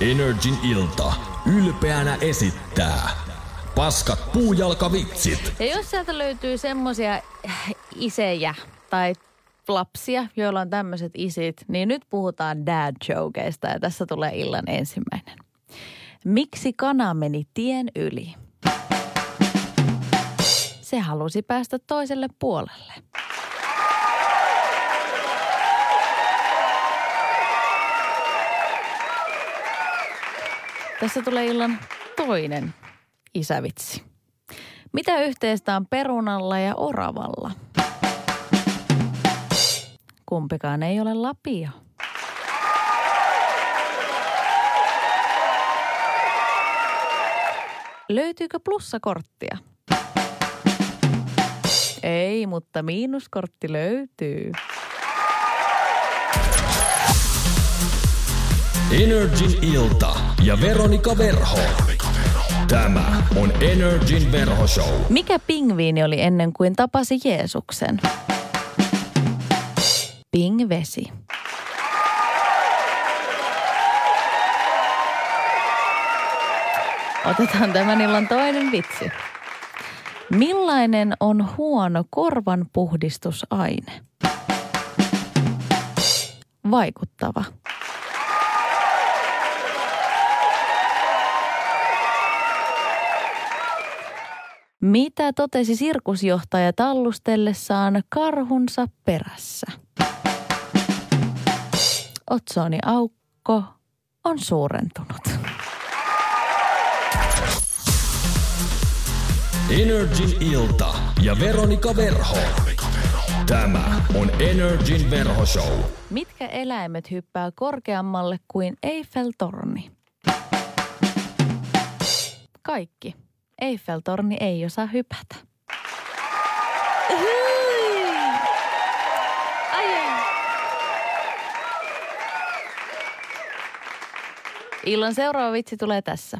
Energin ilta ylpeänä esittää Paskat puujalkavitsit. Ja jos sieltä löytyy semmosia isejä tai lapsia, joilla on tämmöiset isit, niin nyt puhutaan dad jokeista ja tässä tulee illan ensimmäinen. Miksi kana meni tien yli? Se halusi päästä toiselle puolelle. Tässä tulee illan toinen isävitsi. Mitä yhteistä on perunalla ja oravalla? Kumpikaan ei ole lapio. Löytyykö plussakorttia? Ei, mutta miinuskortti löytyy. Energin ilta ja Veronika Verho. Tämä on Energin verhoshow. Mikä pingviini oli ennen kuin tapasi Jeesuksen? Pingvesi. Otetaan tämän illan toinen vitsi. Millainen on huono korvan puhdistusaine? Vaikuttava. Mitä totesi sirkusjohtaja tallustellessaan karhunsa perässä? Otsoni aukko on suurentunut. Energin ilta ja Veronika Verho. Tämä on Energin verhoshow. Mitkä eläimet hyppää korkeammalle kuin Eiffel-torni? Kaikki. Eiffel-torni ei osaa hypätä. Illan seuraava vitsi tulee tässä.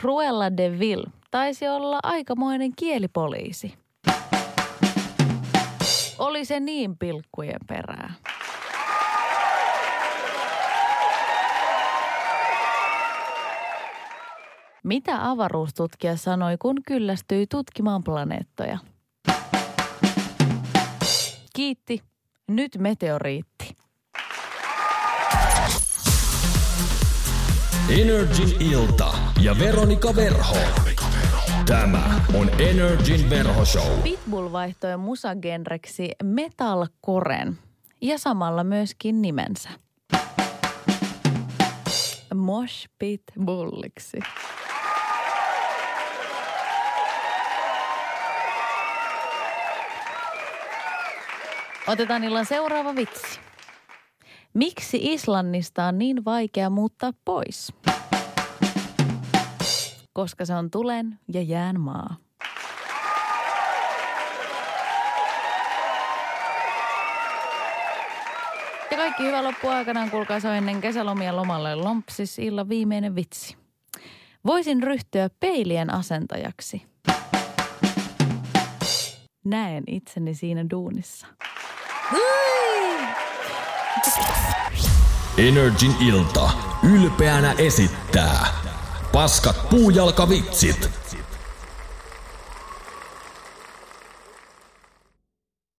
Cruella de Vil taisi olla aikamoinen kielipoliisi. Oli se niin pilkkujen perää. Mitä avaruustutkija sanoi, kun kyllästyi tutkimaan planeettoja? Kiitti. Nyt meteoriitti. Energin ilta ja Veronika Verho. Tämä on Energin verhoshow. Pitbull vaihtoi musagenreksi metalcoren ja samalla myöskin nimensä. Mosh Pit Otetaan illan seuraava vitsi. Miksi Islannista on niin vaikea muuttaa pois? Koska se on tulen ja jään maa. Ja kaikki hyvä loppu aikanaan, kuulkaa se ennen kesälomia lomalle lompsis illan viimeinen vitsi. Voisin ryhtyä peilien asentajaksi. Näen itseni siinä duunissa. Energin ilta. Ylpeänä esittää. Paskat puujalkavitsit.